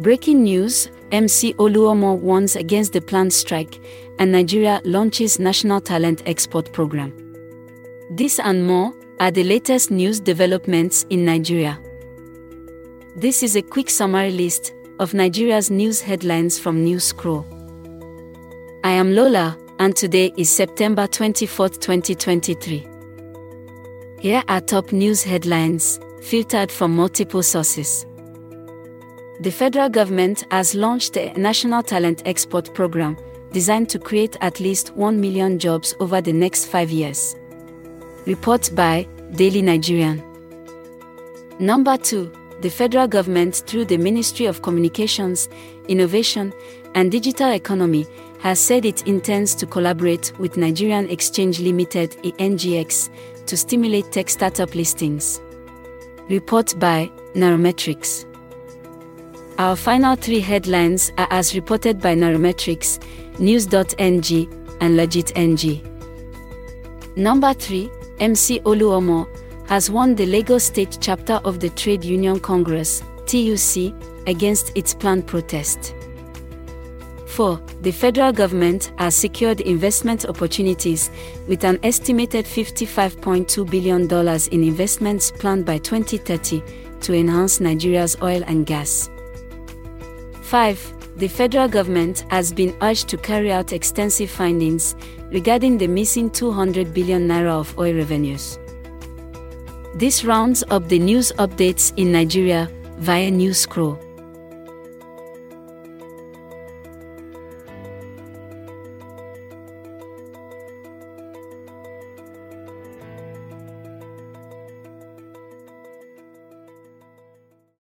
Breaking news MC Oluomo warns against the planned strike, and Nigeria launches National Talent Export Program. This and more are the latest news developments in Nigeria. This is a quick summary list of Nigeria's news headlines from News Scroll. I am Lola, and today is September 24, 2023. Here are top news headlines, filtered from multiple sources. The federal government has launched a National Talent Export Program designed to create at least 1 million jobs over the next five years. Report by Daily Nigerian. Number 2. The federal government, through the Ministry of Communications, Innovation, and Digital Economy, has said it intends to collaborate with Nigerian Exchange Limited (NGX) to stimulate tech startup listings. Report by Nairametrics. Our final three headlines are as reported by Nairametrics, News.ng, and Legit.ng. Number 3, MC Oluomo, has won the Lagos State chapter of the Trade Union Congress, TUC, against its planned protest. 4. The federal government has secured investment opportunities with an estimated $55.2 billion in investments planned by 2030 to enhance Nigeria's oil and gas. 5. The federal government has been urged to carry out extensive findings regarding the missing 200 billion naira of oil revenues. This rounds up the news updates in Nigeria via News Scroll.